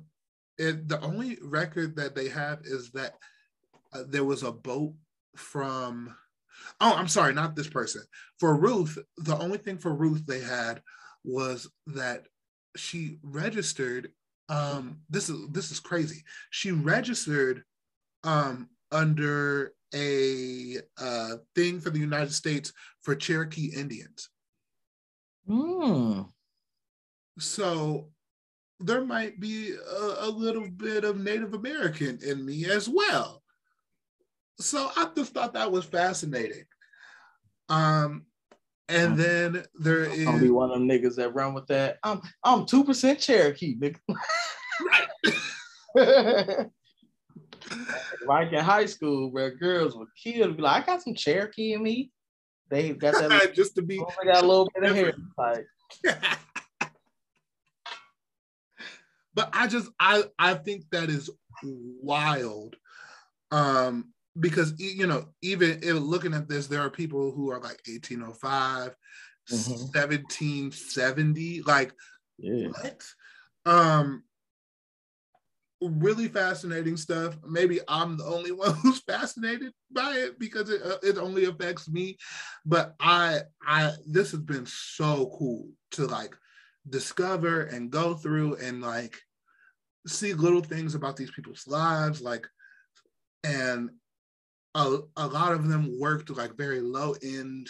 It, the only record that they have is that uh, there was a boat from. Oh, I'm sorry, not this person. For Ruth, the only thing for Ruth they had was that she registered. Um, this is this is crazy. She registered um, under a uh, thing for the United States for Cherokee Indians. Mm. So there might be a, a little bit of Native American in me as well. So I just thought that was fascinating. Um, and then there is I'll be one of them niggas that run with that. I'm I'm two percent Cherokee, nigga. like in high school, where girls would kill, be like, I got some Cherokee in me. They got that. Just to be they got a little bit of hair. Like, but I just I I think that is wild. Um because you know, even if looking at this, there are people who are like 1805, Mhm. 1770, like yeah. what? Um really fascinating stuff. Maybe I'm the only one who's fascinated by it because it uh, it only affects me, but I I this has been so cool to like discover and go through and like see little things about these people's lives like and a, a lot of them worked like very low end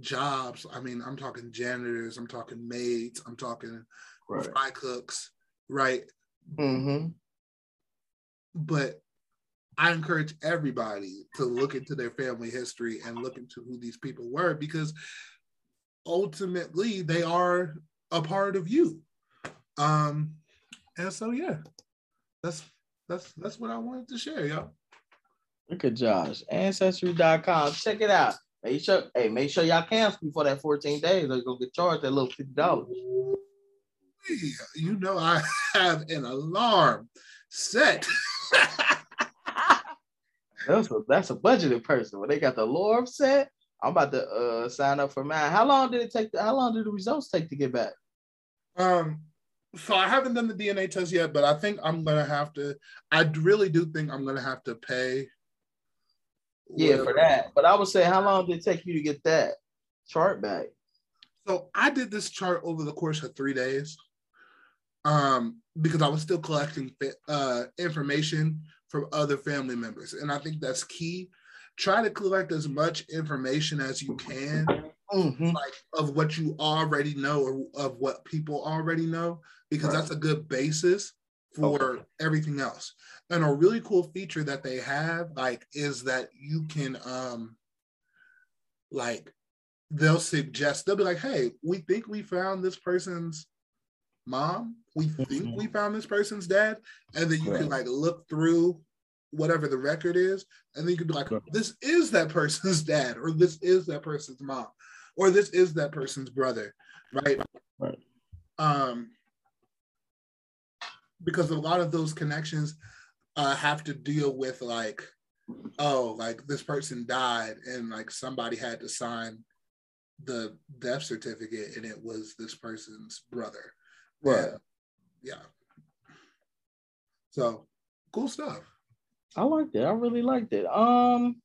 jobs. I mean, I'm talking janitors, I'm talking maids, I'm talking Right. fry cooks, right? Mm-hmm. But I encourage everybody to look into their family history and look into who these people were because ultimately they are a part of you. Um, and so yeah, that's that's that's what I wanted to share, y'all. Look at Josh. Ancestry.com. Check it out. Make sure, hey, make sure y'all cancel before that 14 days or you're gonna get charged that little fifty dollars. You know I have an alarm set. That's a that's a budgeted person. When they got the alarm set, I'm about to uh sign up for mine. How long did it take? To, how long did the results take to get back? Um, so I haven't done the DNA test yet, but I think I'm gonna have to. I really do think I'm gonna have to pay. Yeah, for that. But I would say, how long did it take you to get that chart back? So I did this chart over the course of three days, um, because I was still collecting uh, information from other family members, and I think that's key. Try to collect as much information as you can, Mhm. like of what you already know or of what people already know, because Right. that's a good basis for Okay. everything else. And a really cool feature that they have, like, is that you can, um, like, they'll suggest they'll be like, "Hey, we think we found this person's mom. We think Mhm. we found this person's dad," and then you can like look through whatever the record is, and then you can be like, "This is that person's dad, or this is that person's mom, or this is that person's brother," right? Right. Um, because a lot of those connections uh, have to deal with like, oh, like this person died, and like somebody had to sign the death certificate, and it was this person's brother. Right. And, yeah. So cool stuff. I liked it. I really liked it. Um.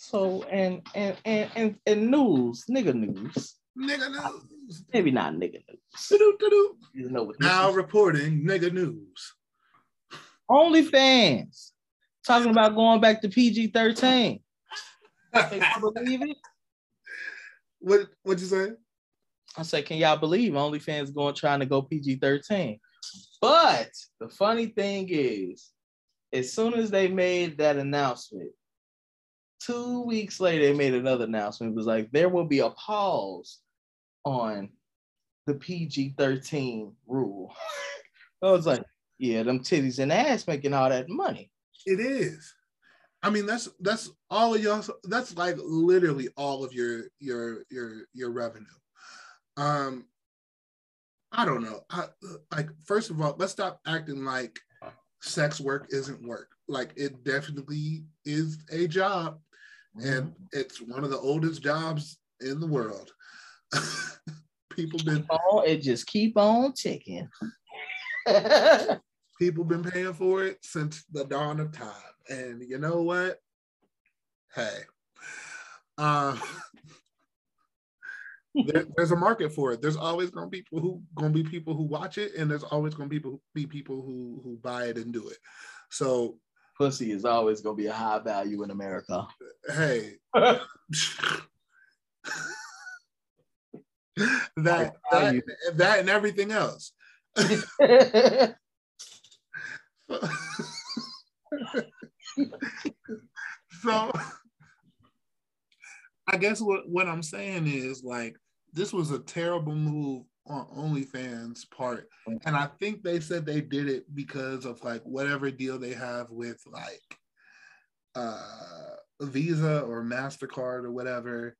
So and and and and, and news, nigga news. Nigga news. Maybe not nigga news. Doo-doo-doo-doo. You know what? Now reporting nigga news. OnlyFans talking about going back to PG thirteen. Can y'all believe it? what what you say? I said, can y'all believe OnlyFans going trying to go PG thirteen? But the funny thing is, as soon as they made that announcement, two weeks later they made another announcement. It was like there will be a pause on the PG thirteen rule. I was like, yeah, them titties and ass making all that money. It is. I mean, that's that's all of y'all. That's like literally all of your your your your revenue. Um, I don't know. I like first of all, let's stop acting like sex work isn't work. Like it definitely is a job, and it's one of the oldest jobs in the world. people been Oh, it just keep on ticking. people been paying for it since the dawn of time. And you know what? Hey. Uh, there- there's a market for it. There's always going to be people who to be people who watch it and there's always going to be people, be people who who buy it and do it. So Pussy is always gonna be a high value in America. hey that, that that and everything else so I guess what what I'm saying is like this was a terrible move on OnlyFans part, and I think they said they did it because of like whatever deal they have with like uh Visa or Mastercard or whatever.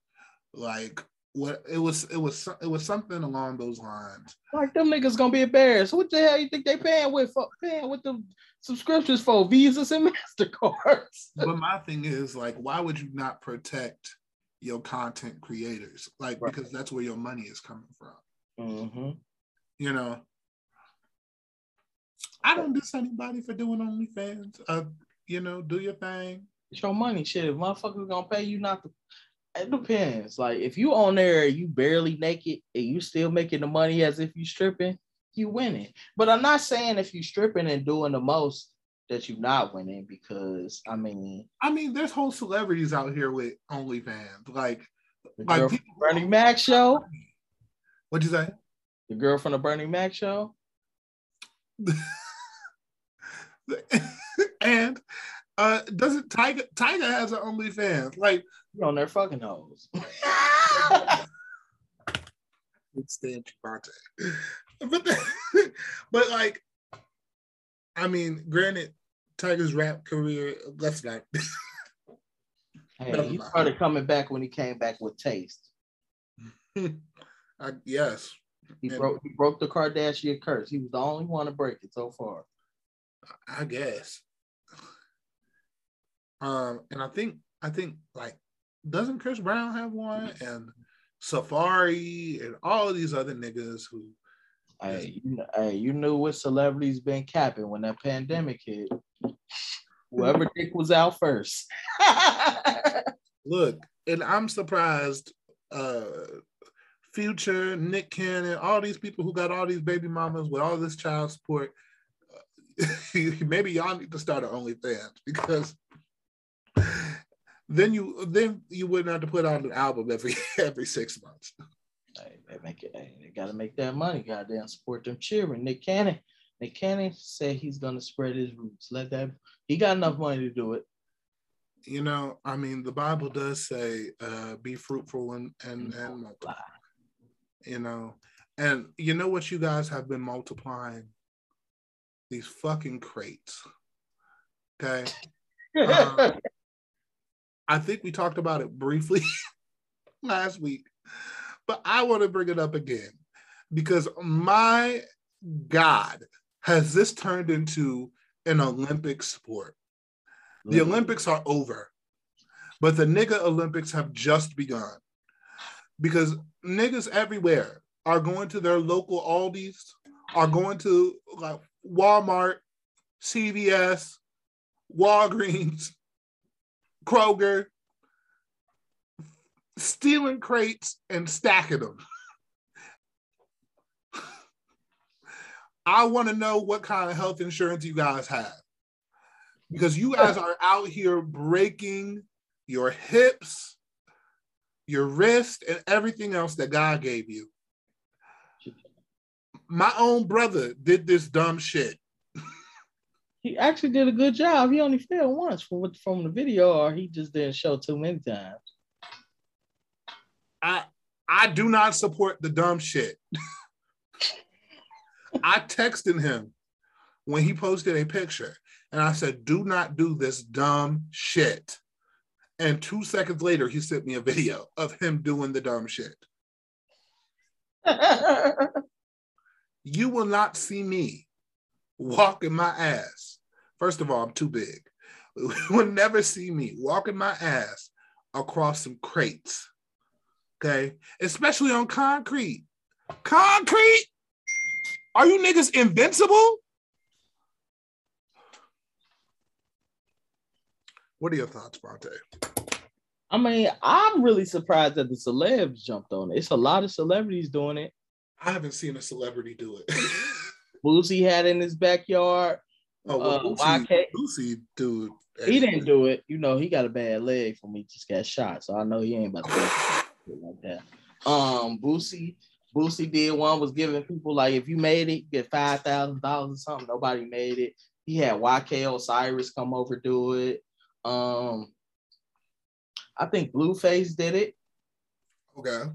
Like what it was, it was it was something along those lines. Like them niggas gonna be embarrassed. What the hell you think they paying with for paying with the subscriptions for visas and Mastercards? But my thing is like, why would you not protect your content creators? Like Right. because that's where your money is coming from. Mm-hmm. You know. I don't diss anybody for doing OnlyFans. Uh, you know, do your thing. It's your money, shit. If motherfuckers gonna pay you not to, it depends. Like if you on there, you barely naked, and you still making the money as if you stripping, you winning. But I'm not saying if you stripping and doing the most that you not winning because I mean I mean, there's whole celebrities out here with OnlyFans. Like, Like people- Bernie Mac show, what'd you say? the girl from the Bernie Mac show. and uh doesn't Tyga Tyga has an OnlyFans? Like, You on their fucking hoes. it's Stan Chibate. But but like, I mean, granted, Tyga's rap career. Let's not. hey, he started coming back when he came back with taste. I, yes, He Yeah. broke he broke the Kardashian curse. He was the only one to break it so far. I guess. Um, and I think I think like doesn't Chris Brown have one and Safaree and all of these other niggas who Hey, you know, hey, you knew what celebrities been capping when that pandemic hit. Whoever dick was out first. look, and I'm surprised uh Future, Nick Cannon, all these people who got all these baby mamas with all this child support. maybe y'all need to start an OnlyFans because then you then you wouldn't have to put out an album every every six months. hey, they make it. Hey, they gotta make that money. Goddamn, support them cheering. Nick Cannon. Nick Cannon said he's gonna spread his roots. Let that. He got enough money to do it. You know, I mean, the Bible does say, uh, "Be fruitful and and and multiply." You know, and you know what you guys have been multiplying these fucking crates. Okay, Uh, I think we talked about it briefly last week, but I want to bring it up again because my God, has this turned into an Olympic sport? The Olympics are over, but the nigga Olympics have just begun because niggas everywhere are going to their local Aldi's, are going to like Walmart, CVS, Walgreens, Kroger, stealing crates and stacking them. I want to know what kind of health insurance you guys have because you guys are out here breaking your hips, your wrist, and everything else that God gave you. My own brother did this dumb shit. He actually did a good job. He only failed once from what- from the video, or he just didn't show too many times. I I do not support the dumb shit. I texted him when he posted a picture and I said, do not do this dumb shit. And two seconds later, he sent me a video of him doing the dumb shit. You will not see me walking my ass. First of all, I'm too big. You will never see me walking my ass across some crates. Okay. Especially on concrete. Concrete? Are you niggas invincible? What are your thoughts, Vonte? I mean, I'm really surprised that the celebs jumped on it. It's a lot of celebrities doing it. I haven't seen a celebrity do it. Boosie had in his backyard. oh, Uh, Boosie. Boosie, dude. He didn't do it. You know, he got a bad leg from he just got shot. So I know he ain't about to do it like that. Um, Boosie, Boosie did one was giving people like if you made it, you get five thousand dollars or something. Nobody made it. He had YK Osiris come over do it. Um, I think Blueface did it. Okay.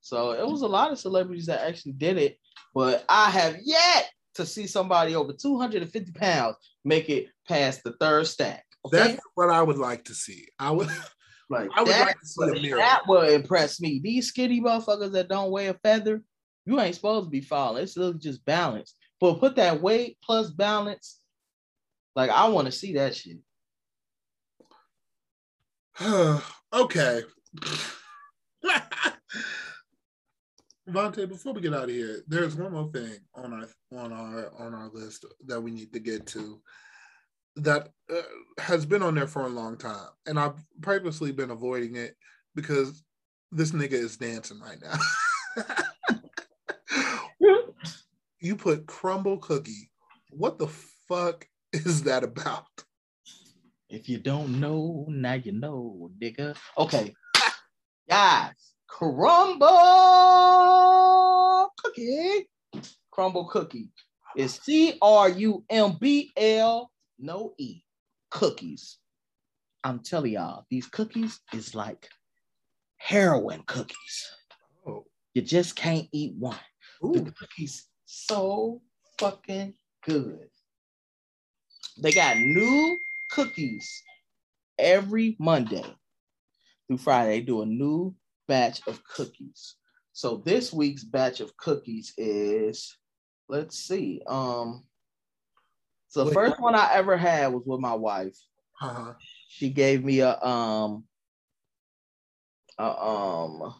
So it was a lot of celebrities that actually did it, but I have yet to see somebody over 250 pounds make it past the third stack. Okay? That's what I would like to see. I would like I would that, like to see a that would impress me. These skinny motherfuckers that don't weigh a feather, you ain't supposed to be falling. It's literally just balance. But put that weight plus balance. Like I want to see that shit. okay. Vonte, before we get out of here, there's one more thing on our on our on our list that we need to get to that uh, has been on there for a long time, and I've purposely been avoiding it because this nigga is dancing right now. you put Crumbl cookie. What the fuck is that about? If you don't know, now you know, nigga. Okay. Guys, Crumbl cookie. Crumbl cookie is C R U M B L, no E. Cookies. I'm telling y'all, these cookies is like heroin cookies. Oh, You just can't eat one. ooh, The cookies so fucking good. They got new cookies every Monday through Friday. They do a new batch of cookies. So this week's batch of cookies is, let's see. Um, so the first one I ever had was with my wife. uh-huh. She gave me a um, a um,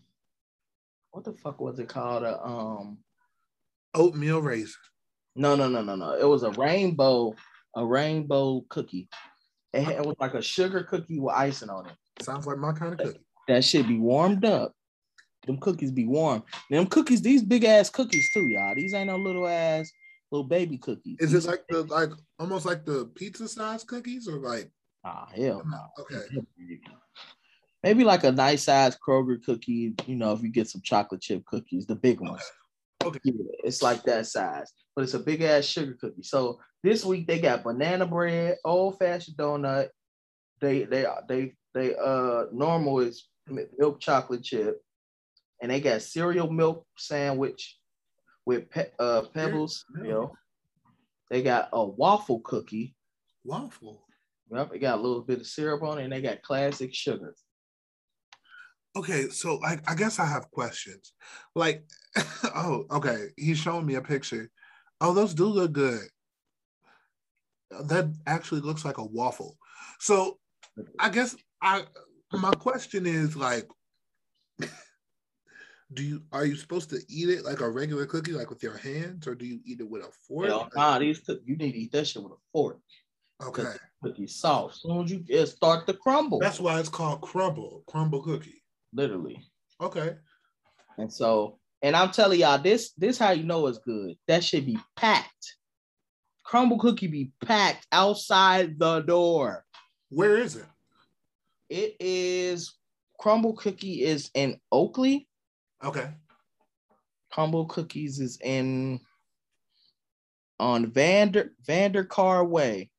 what the fuck was it called? A um. oatmeal raisin. No, no, no, no, no. It was a rainbow, a rainbow cookie. It, had- it was like a sugar cookie with icing on it. Sounds like my kind of cookie. That should be warmed up. Them cookies be warm. Them cookies, these big ass cookies too, y'all. These ain't no little ass little baby cookies. Is it like the like almost like the pizza size cookies or like Ah, hell no. okay? Maybe like a nice size Kroger cookie. You know, if you get some chocolate chip cookies, the big ones. Okay. Yeah, it's like that size, but it's a big ass sugar cookie. So this week they got banana bread, old fashioned donut. They they they they uh normal is milk chocolate chip, and they got cereal milk sandwich with pe- uh pebbles. You know, they got a waffle cookie. Waffle. Yep, it got a little bit of syrup on it, and they got classic sugar. Okay, so like I guess I have questions. Like, oh, okay, he's showing me a picture. Oh, those do look good. That actually looks like a waffle. So I guess I my question is like do you are you supposed to eat it like a regular cookie like with your hands or do you eat it with a fork? Hell, nah, these cook- you need to eat that shit with a fork. okay. Cookie soft. As soon as you it start to crumble, That's why it's called crumble, crumble cookie. literally. Okay. And so, and I'm telling y'all, this this how you know it's good. That should be packed. Crumbl cookie be packed outside the door. Where is it? It is Crumbl cookie is in Oakley. Okay. Crumbl cookies is in on Vander Vandercar Way.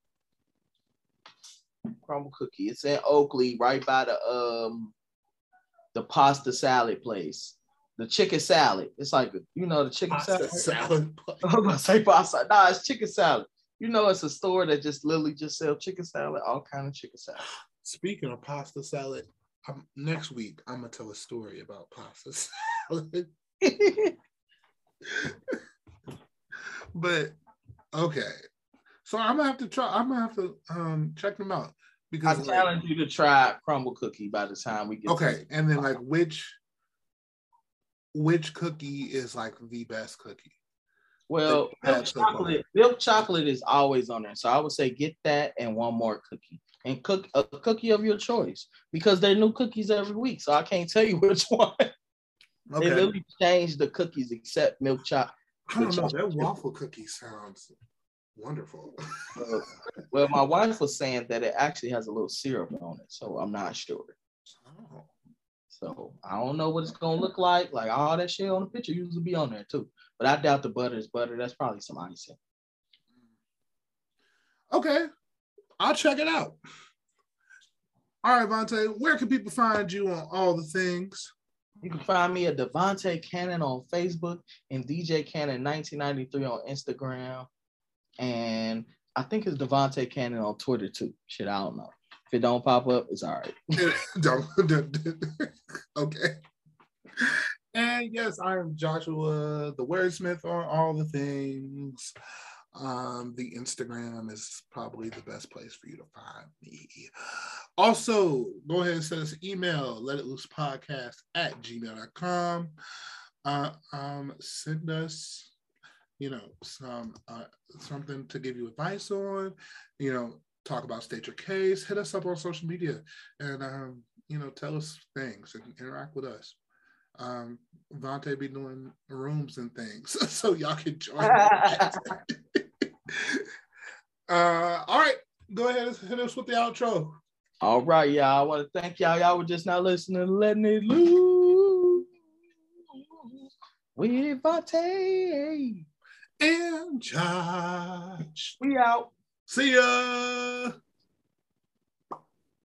Crumbl cookie. It's in Oakley, right by the um the pasta salad place. The chicken salad. It's like you know the chicken Pasta salad. salad. I'm gonna say pasta. Nah, it's chicken salad. You know, it's a store that just literally just sell chicken salad, all kind of chicken salad. Speaking of pasta salad, um, next week I'm gonna tell a story about pasta salad. but okay, so I'm gonna have to try. I'm gonna have to um check them out I because like, challenge you to try Crumbl cookie by the time we get. to- okay, and then like which which cookie is like the best cookie? Well, milk had so far. chocolate, milk chocolate is always on there. So I would say get that and one more cookie. And cook a cookie of your choice because they're new cookies every week. So I can't tell you which one. Okay, They literally changed the cookies except milk chocolate. I don't know. That waffle cookie sounds wonderful. Well, my wife was saying that it actually has a little syrup on it. So I'm not sure. Oh. So I don't know what it's gonna look like. Like all that shit on the picture usually be on there too. But I doubt the butter is butter. That's probably some icing. Okay, I'll check it out. All right, Vonte, where can people find you on all the things? You can find me at Devontae Cannon on Facebook and DJ Cannon 1993 on Instagram. And I think it's Devontae Cannon on Twitter too. Shit, I don't know. If it don't pop up, it's all right. Okay. And yes, I am Joshua, the wordsmith on all the things. Um, the Instagram is probably the best place for you to find me. Also, go ahead and send us an email, let it loose podcast at gmail.com. Uh, um, send us, you know, some uh, something to give you advice on, you know, talk about state your case, hit us up on social media and um, you know, tell us things and interact with us. Um, Vonte be doing rooms and things, so y'all can join. uh, all right, go ahead and hit us with the outro. All right, y'all. I want to thank y'all. Y'all were just now listening to Letting It Loose with Vonte. And Josh, We out. See ya.